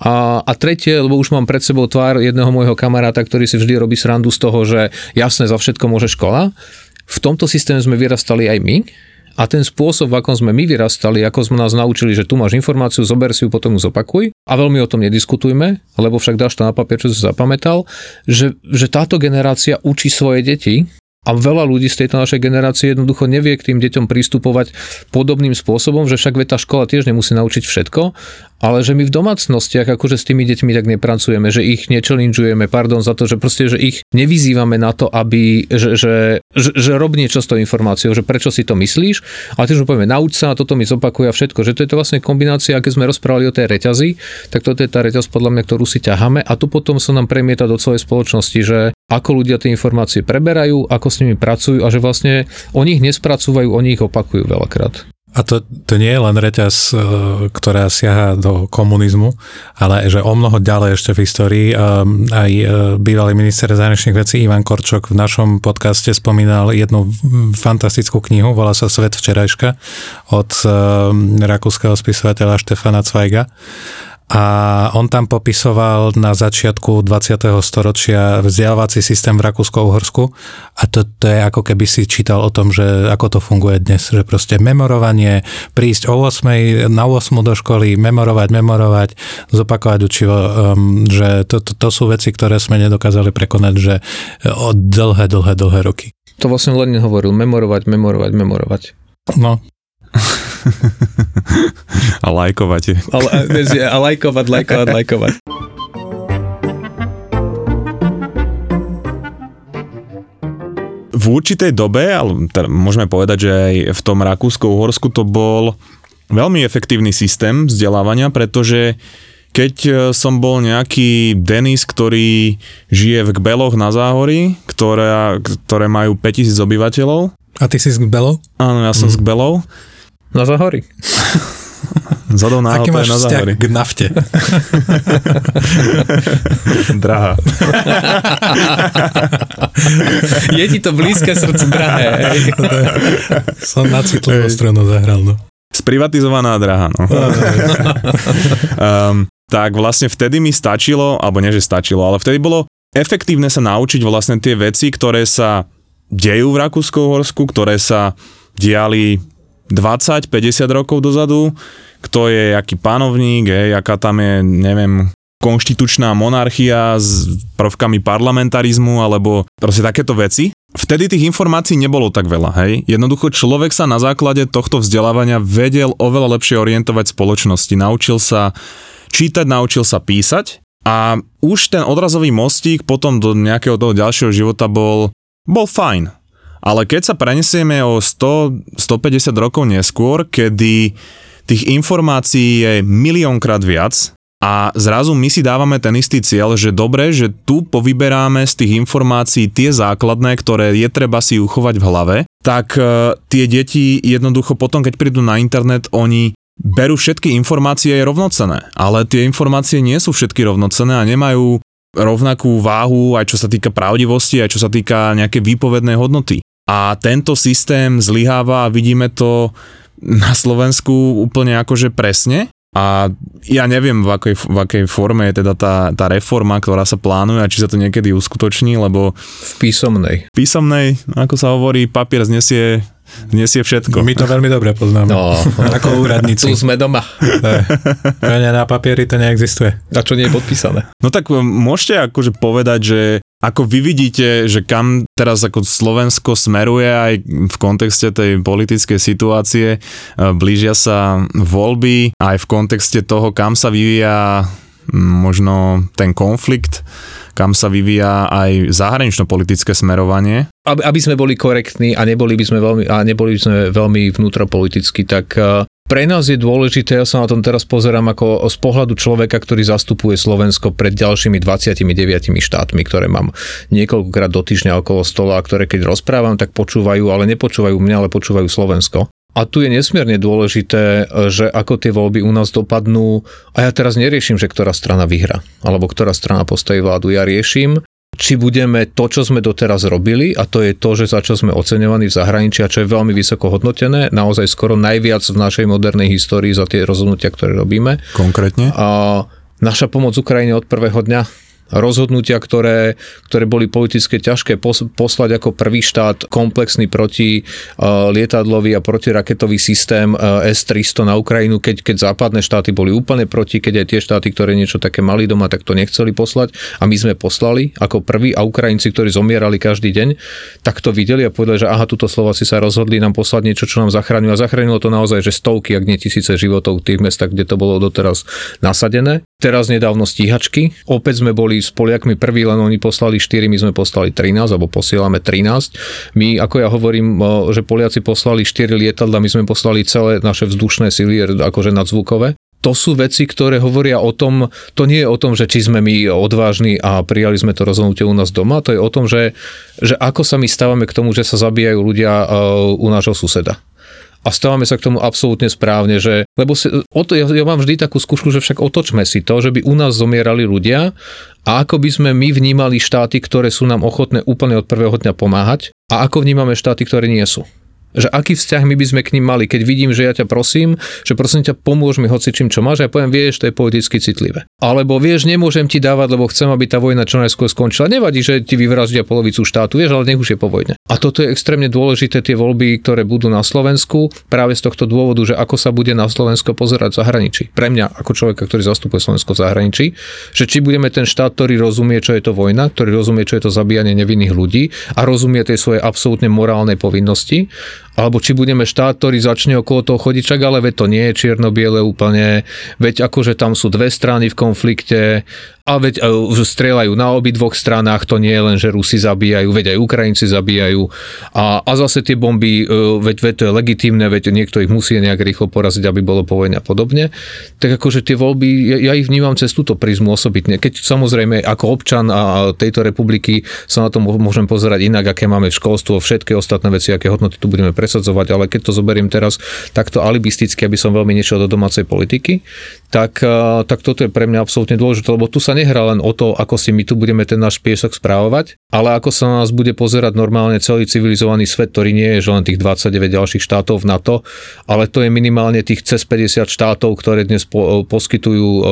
A, a tretie, lebo už mám pred sebou tvár jedného môjho kamaráta, ktorý si vždy robí srandu z toho, že jasne za všetko môže škola. V tomto systéme sme vyrastali aj my, a ten spôsob, v akom sme my vyrastali, ako sme nás naučili, že tu máš informáciu, zober si ju, potom ju zopakuj. A veľmi o tom nediskutujme, lebo však dáš to na papier, čo si zapamätal, že, že táto generácia učí svoje deti a veľa ľudí z tejto našej generácie jednoducho nevie k tým deťom pristupovať podobným spôsobom, že však tá škola tiež nemusí naučiť všetko, ale že my v domácnostiach akože s tými deťmi tak nepracujeme, že ich nečelinžujeme, pardon za to, že proste, že ich nevyzývame na to, aby, že, že, že, že rob niečo s tou informáciou, že prečo si to myslíš, ale tiež mu povieme, nauč sa, toto mi zopakuje a všetko, že to je to vlastne kombinácia, keď sme rozprávali o tej reťazi, tak toto je tá reťaz podľa mňa, ktorú si ťaháme a tu potom sa nám premieta do celej spoločnosti, že ako ľudia tie informácie preberajú, ako s nimi pracujú a že vlastne oni ich nespracúvajú, oni ich opakujú veľakrát. A to, to nie je len reťaz, e, ktorá siaha do komunizmu, ale že o mnoho ďalej ešte v histórii. E, aj e, bývalý minister zahraničných vecí Ivan Korčok v našom podcaste spomínal jednu fantastickú knihu, volá sa Svet včerajška od rakúskeho spisovateľa Štefana Zweiga a on tam popisoval na začiatku 20. storočia vzdelávací systém v Rakúsko-Uhorsku a to, to je ako keby si čítal o tom, že ako to funguje dnes, že proste memorovanie, prísť o 8, na 8 do školy, memorovať, memorovať, zopakovať učivo, um, že to, to, to sú veci, ktoré sme nedokázali prekonať, že o dlhé, dlhé, dlhé roky. To vlastne len hovoril, memorovať, memorovať, memorovať. No, a lajkovať. A, a lajkovať, lajkovať, lajkovať. V určitej dobe, ale teda môžeme povedať, že aj v tom Rakúsko-Uhorsku to bol veľmi efektívny systém vzdelávania, pretože keď e, som bol nejaký Denis, ktorý žije v Kbeloch na Záhori, ktoré, ktoré majú 5000 obyvateľov. A ty si z Kbelov? Áno, ja som mm. z Kbelov na Zahori. Zadou na Aký máš na vzťah k nafte? Drahá. Je ti to blízke srdcu drahé. Som na citlivú stranu zahral, no. Sprivatizovaná drahá, no. um, tak vlastne vtedy mi stačilo, alebo nie, že stačilo, ale vtedy bolo efektívne sa naučiť vlastne tie veci, ktoré sa dejú v Rakúsko-Horsku, ktoré sa diali 20-50 rokov dozadu, kto je aký panovník, hej, aká tam je, neviem, konštitučná monarchia s prvkami parlamentarizmu alebo proste takéto veci. Vtedy tých informácií nebolo tak veľa, hej. Jednoducho človek sa na základe tohto vzdelávania vedel oveľa lepšie orientovať spoločnosti. Naučil sa čítať, naučil sa písať a už ten odrazový mostík potom do nejakého toho ďalšieho života bol, bol fajn. Ale keď sa prenesieme o 100, 150 rokov neskôr, kedy tých informácií je miliónkrát viac a zrazu my si dávame ten istý cieľ, že dobre, že tu povyberáme z tých informácií tie základné, ktoré je treba si uchovať v hlave, tak e, tie deti jednoducho potom, keď prídu na internet, oni berú všetky informácie rovnocené, ale tie informácie nie sú všetky rovnocené a nemajú rovnakú váhu aj čo sa týka pravdivosti, aj čo sa týka nejaké výpovednej hodnoty. A tento systém zlyháva a vidíme to na Slovensku úplne akože presne. A ja neviem, v akej, v akej forme je teda tá, tá reforma, ktorá sa plánuje a či sa to niekedy uskutoční, lebo... V písomnej. V písomnej, ako sa hovorí, papier znesie dnes je všetko. My to veľmi dobre poznáme. No, ako úradníci. tu sme doma. na papieri to neexistuje. A čo nie je podpísané? No tak um, môžete akože povedať, že ako vy vidíte, že kam teraz ako Slovensko smeruje aj v kontexte tej politickej situácie, uh, blížia sa voľby, aj v kontexte toho, kam sa vyvíja možno ten konflikt, kam sa vyvíja aj zahranično-politické smerovanie. Aby, aby sme boli korektní a neboli by sme veľmi, a neboli by sme veľmi vnútropoliticky, tak e, pre nás je dôležité, ja sa na tom teraz pozerám ako z pohľadu človeka, ktorý zastupuje Slovensko pred ďalšími 29 štátmi, ktoré mám niekoľkokrát do týždňa okolo stola, ktoré keď rozprávam, tak počúvajú, ale nepočúvajú mňa, ale počúvajú Slovensko. A tu je nesmierne dôležité, že ako tie voľby u nás dopadnú. A ja teraz neriešim, že ktorá strana vyhra, alebo ktorá strana postaví vládu. Ja riešim, či budeme to, čo sme doteraz robili, a to je to, že za čo sme oceňovaní v zahraničí a čo je veľmi vysoko hodnotené, naozaj skoro najviac v našej modernej histórii za tie rozhodnutia, ktoré robíme. Konkrétne? A naša pomoc Ukrajine od prvého dňa rozhodnutia, ktoré, ktoré boli politické ťažké, poslať ako prvý štát komplexný proti uh, lietadlový a protiraketový systém uh, S-300 na Ukrajinu, keď, keď západné štáty boli úplne proti, keď aj tie štáty, ktoré niečo také mali doma, tak to nechceli poslať a my sme poslali ako prvý a Ukrajinci, ktorí zomierali každý deň, tak to videli a povedali, že aha, túto Slováci sa rozhodli nám poslať niečo, čo nám zachránilo a zachránilo to naozaj, že stovky, ak nie tisíce životov v tých mestách, kde to bolo doteraz nasadené. Teraz nedávno stíhačky, opäť sme boli s Poliakmi prví, len oni poslali 4, my sme poslali 13, alebo posielame 13. My, ako ja hovorím, že Poliaci poslali 4 lietadla, my sme poslali celé naše vzdušné sily, akože nadzvukové. To sú veci, ktoré hovoria o tom, to nie je o tom, že či sme my odvážni a prijali sme to rozhodnutie u nás doma, to je o tom, že, že ako sa my stávame k tomu, že sa zabíjajú ľudia u nášho suseda a stávame sa k tomu absolútne správne, že, lebo si, o to, ja, ja mám vždy takú skúšku, že však otočme si to, že by u nás zomierali ľudia a ako by sme my vnímali štáty, ktoré sú nám ochotné úplne od prvého dňa pomáhať a ako vnímame štáty, ktoré nie sú že aký vzťah my by sme k ním mali, keď vidím, že ja ťa prosím, že prosím ťa pomôž mi hoci čím čo máš, a ja poviem, vieš, to je politicky citlivé. Alebo vieš, nemôžem ti dávať, lebo chcem, aby tá vojna čo najskôr skončila. Nevadí, že ti vyvrazdia polovicu štátu, vieš, ale nech už je po vojne. A toto je extrémne dôležité, tie voľby, ktoré budú na Slovensku, práve z tohto dôvodu, že ako sa bude na Slovensko pozerať v zahraničí. Pre mňa, ako človeka, ktorý zastupuje Slovensko v zahraničí, že či budeme ten štát, ktorý rozumie, čo je to vojna, ktorý rozumie, čo je to zabíjanie nevinných ľudí a rozumie tej svojej absolútne morálnej povinnosti, alebo či budeme štát, ktorý začne okolo toho chodiť, čak ale veď to nie je čierno-biele úplne, veď akože tam sú dve strany v konflikte a veď e, strieľajú na obi dvoch stranách, to nie je len, že Rusi zabíjajú, veď aj Ukrajinci zabíjajú. A, a zase tie bomby, e, veď, veď to je legitímne, veď niekto ich musí nejak rýchlo poraziť, aby bolo po a podobne. Tak akože tie voľby, ja, ja ich vnímam cez túto prízmu osobitne. Keď samozrejme ako občan a tejto republiky sa na to môžem pozerať inak, aké máme v školstvu, všetky ostatné veci, aké hodnoty tu budeme presadzovať, ale keď to zoberiem teraz takto alibisticky, aby som veľmi niečo do domácej politiky, tak, e, tak toto je pre mňa absolútne dôležité, lebo tu sa nehrá len o to, ako si my tu budeme ten náš piesok správovať, ale ako sa na nás bude pozerať normálne celý civilizovaný svet, ktorý nie je že len tých 29 ďalších štátov v NATO, ale to je minimálne tých cez 50 štátov, ktoré dnes po, poskytujú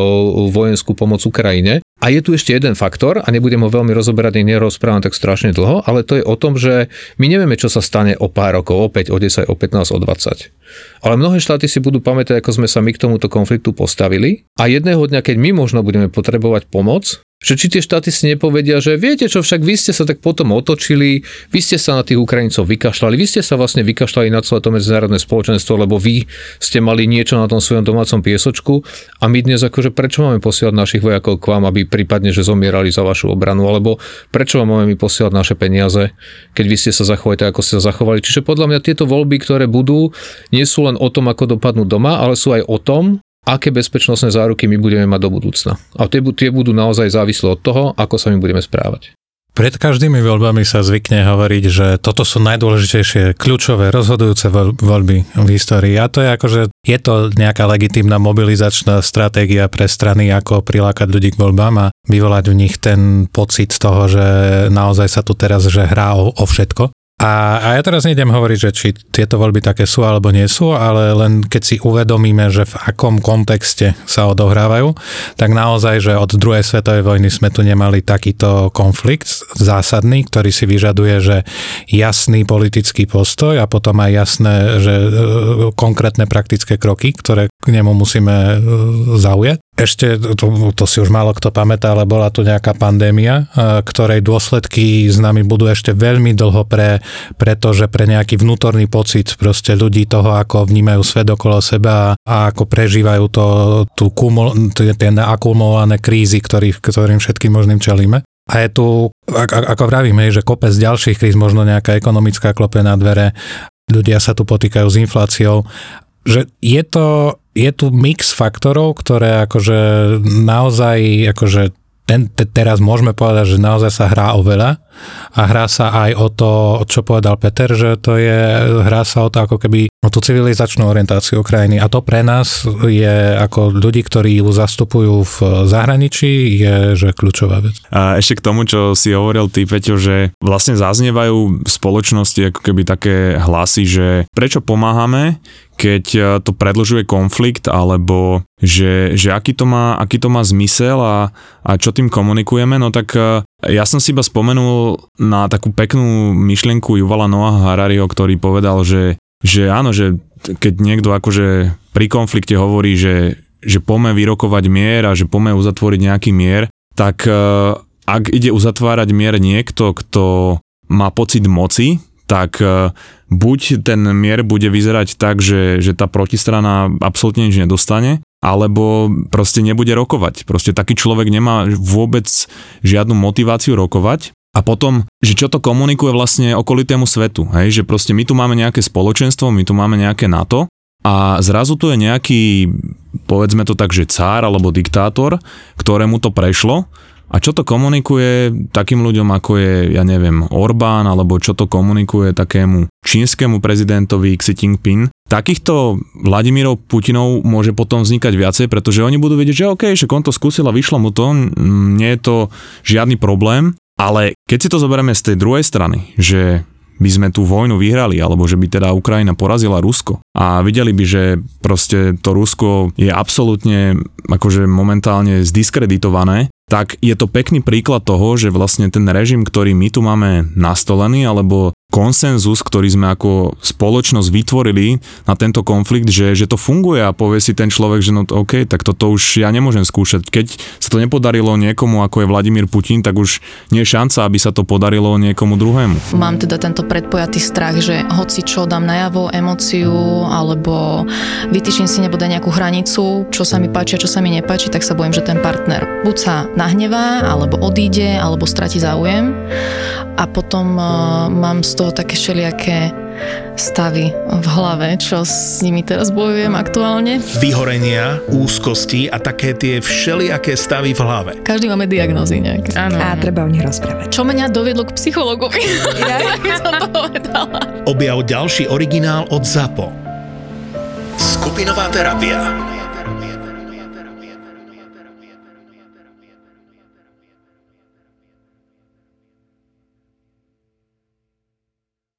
vojenskú pomoc Ukrajine. A je tu ešte jeden faktor, a nebudem ho veľmi rozoberať, nerozprávam tak strašne dlho, ale to je o tom, že my nevieme, čo sa stane o pár rokov, o 5, o 10, o 15, o 20. Ale mnohé štáty si budú pamätať, ako sme sa my k tomuto konfliktu postavili a jedného dňa, keď my možno budeme potrebovať pomoc, že či tie štáty si nepovedia, že viete čo, však vy ste sa tak potom otočili, vy ste sa na tých Ukrajincov vykašľali, vy ste sa vlastne vykašľali na celé to medzinárodné spoločenstvo, lebo vy ste mali niečo na tom svojom domácom piesočku a my dnes akože prečo máme posielať našich vojakov k vám, aby prípadne, že zomierali za vašu obranu, alebo prečo vám máme my posielať naše peniaze, keď vy ste sa zachovali tak, ako ste sa zachovali. Čiže podľa mňa tieto voľby, ktoré budú, nie sú len o tom, ako dopadnú doma, ale sú aj o tom, aké bezpečnostné záruky my budeme mať do budúcna. A tie, tie budú naozaj závislé od toho, ako sa my budeme správať. Pred každými voľbami sa zvykne hovoriť, že toto sú najdôležitejšie, kľúčové, rozhodujúce voľby v histórii. A to je akože, je to nejaká legitímna mobilizačná stratégia pre strany, ako prilákať ľudí k voľbám a vyvolať v nich ten pocit toho, že naozaj sa tu teraz že hrá o, o všetko. A, a ja teraz nejdem hovoriť, že či tieto voľby také sú alebo nie sú, ale len keď si uvedomíme, že v akom kontexte sa odohrávajú, tak naozaj, že od druhej svetovej vojny sme tu nemali takýto konflikt zásadný, ktorý si vyžaduje, že jasný politický postoj a potom aj jasné, že e, konkrétne praktické kroky, ktoré k nemu musíme e, zaujať. Ešte, to, to si už málo kto pamätá, ale bola tu nejaká pandémia, ktorej dôsledky s nami budú ešte veľmi dlho pre, pretože pre nejaký vnútorný pocit proste ľudí toho, ako vnímajú svet okolo seba a ako prežívajú to, tú kumul, tie akumulované krízy, ktorý, ktorým všetkým možným čelíme. A je tu, ako vravíme, že kopec ďalších kríz, možno nejaká ekonomická klope na dvere, ľudia sa tu potýkajú s infláciou, že je to je tu mix faktorov, ktoré akože naozaj akože ten, te, teraz môžeme povedať, že naozaj sa hrá o veľa a hrá sa aj o to, čo povedal Peter, že to je, hrá sa o to ako keby o tú civilizačnú orientáciu krajiny a to pre nás je ako ľudí, ktorí ju zastupujú v zahraničí, je že kľúčová vec. A ešte k tomu, čo si hovoril ty, Peťo, že vlastne zaznievajú v spoločnosti ako keby také hlasy, že prečo pomáhame, keď e, to predlžuje konflikt, alebo že, že aký, to má, aký to má zmysel a, a čo tým komunikujeme, no tak e, ja som si iba spomenul na takú peknú myšlienku Juvala Noah Harariho, ktorý povedal, že, že áno, že keď niekto akože pri konflikte hovorí, že, že pome vyrokovať mier a že pome uzatvoriť nejaký mier, tak e, ak ide uzatvárať mier niekto, kto má pocit moci, tak buď ten mier bude vyzerať tak, že, že tá protistrana absolútne nič nedostane, alebo proste nebude rokovať. Proste taký človek nemá vôbec žiadnu motiváciu rokovať. A potom, že čo to komunikuje vlastne okolitému svetu, hej? že proste my tu máme nejaké spoločenstvo, my tu máme nejaké NATO a zrazu tu je nejaký, povedzme to tak, že cár alebo diktátor, ktorému to prešlo a čo to komunikuje takým ľuďom, ako je, ja neviem, Orbán, alebo čo to komunikuje takému čínskemu prezidentovi Xi Jinping, takýchto Vladimírov Putinov môže potom vznikať viacej, pretože oni budú vedieť, že OK, že on to skúsil a vyšlo mu to, nie je to žiadny problém, ale keď si to zoberieme z tej druhej strany, že by sme tú vojnu vyhrali, alebo že by teda Ukrajina porazila Rusko a videli by, že proste to Rusko je absolútne akože momentálne zdiskreditované, tak je to pekný príklad toho, že vlastne ten režim, ktorý my tu máme nastolený, alebo konsenzus, ktorý sme ako spoločnosť vytvorili na tento konflikt, že, že to funguje a povie si ten človek, že no OK, tak toto už ja nemôžem skúšať. Keď sa to nepodarilo niekomu, ako je Vladimír Putin, tak už nie je šanca, aby sa to podarilo niekomu druhému. Mám teda tento predpojatý strach, že hoci čo dám najavo, emóciu, alebo vytýčim si nebude nejakú hranicu, čo sa mi páči a čo sa mi nepáči, tak sa bojím, že ten partner buď sa nahnevá, alebo odíde, alebo stratí záujem a potom uh, mám z toho také všelijaké stavy v hlave, čo s nimi teraz bojujem aktuálne. Vyhorenia, úzkosti a také tie všelijaké stavy v hlave. Každý máme diagnózy nejaké. Áno. A treba o nich rozprávať. Čo mňa doviedlo k psychologovi? Ja som to povedala. Objav ďalší originál od ZAPO. Skupinová terapia.